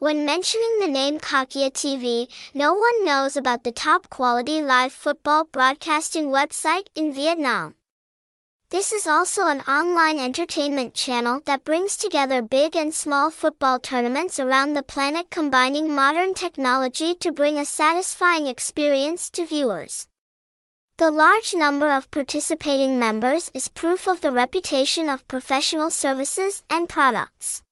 When mentioning the name Cakhia TV, no one knows about the top quality live football broadcasting website in Vietnam. This is also an online entertainment channel that brings together big and small football tournaments around the planet combining modern technology to bring a satisfying experience to viewers. The large number of participating members is proof of the reputation of professional services and products.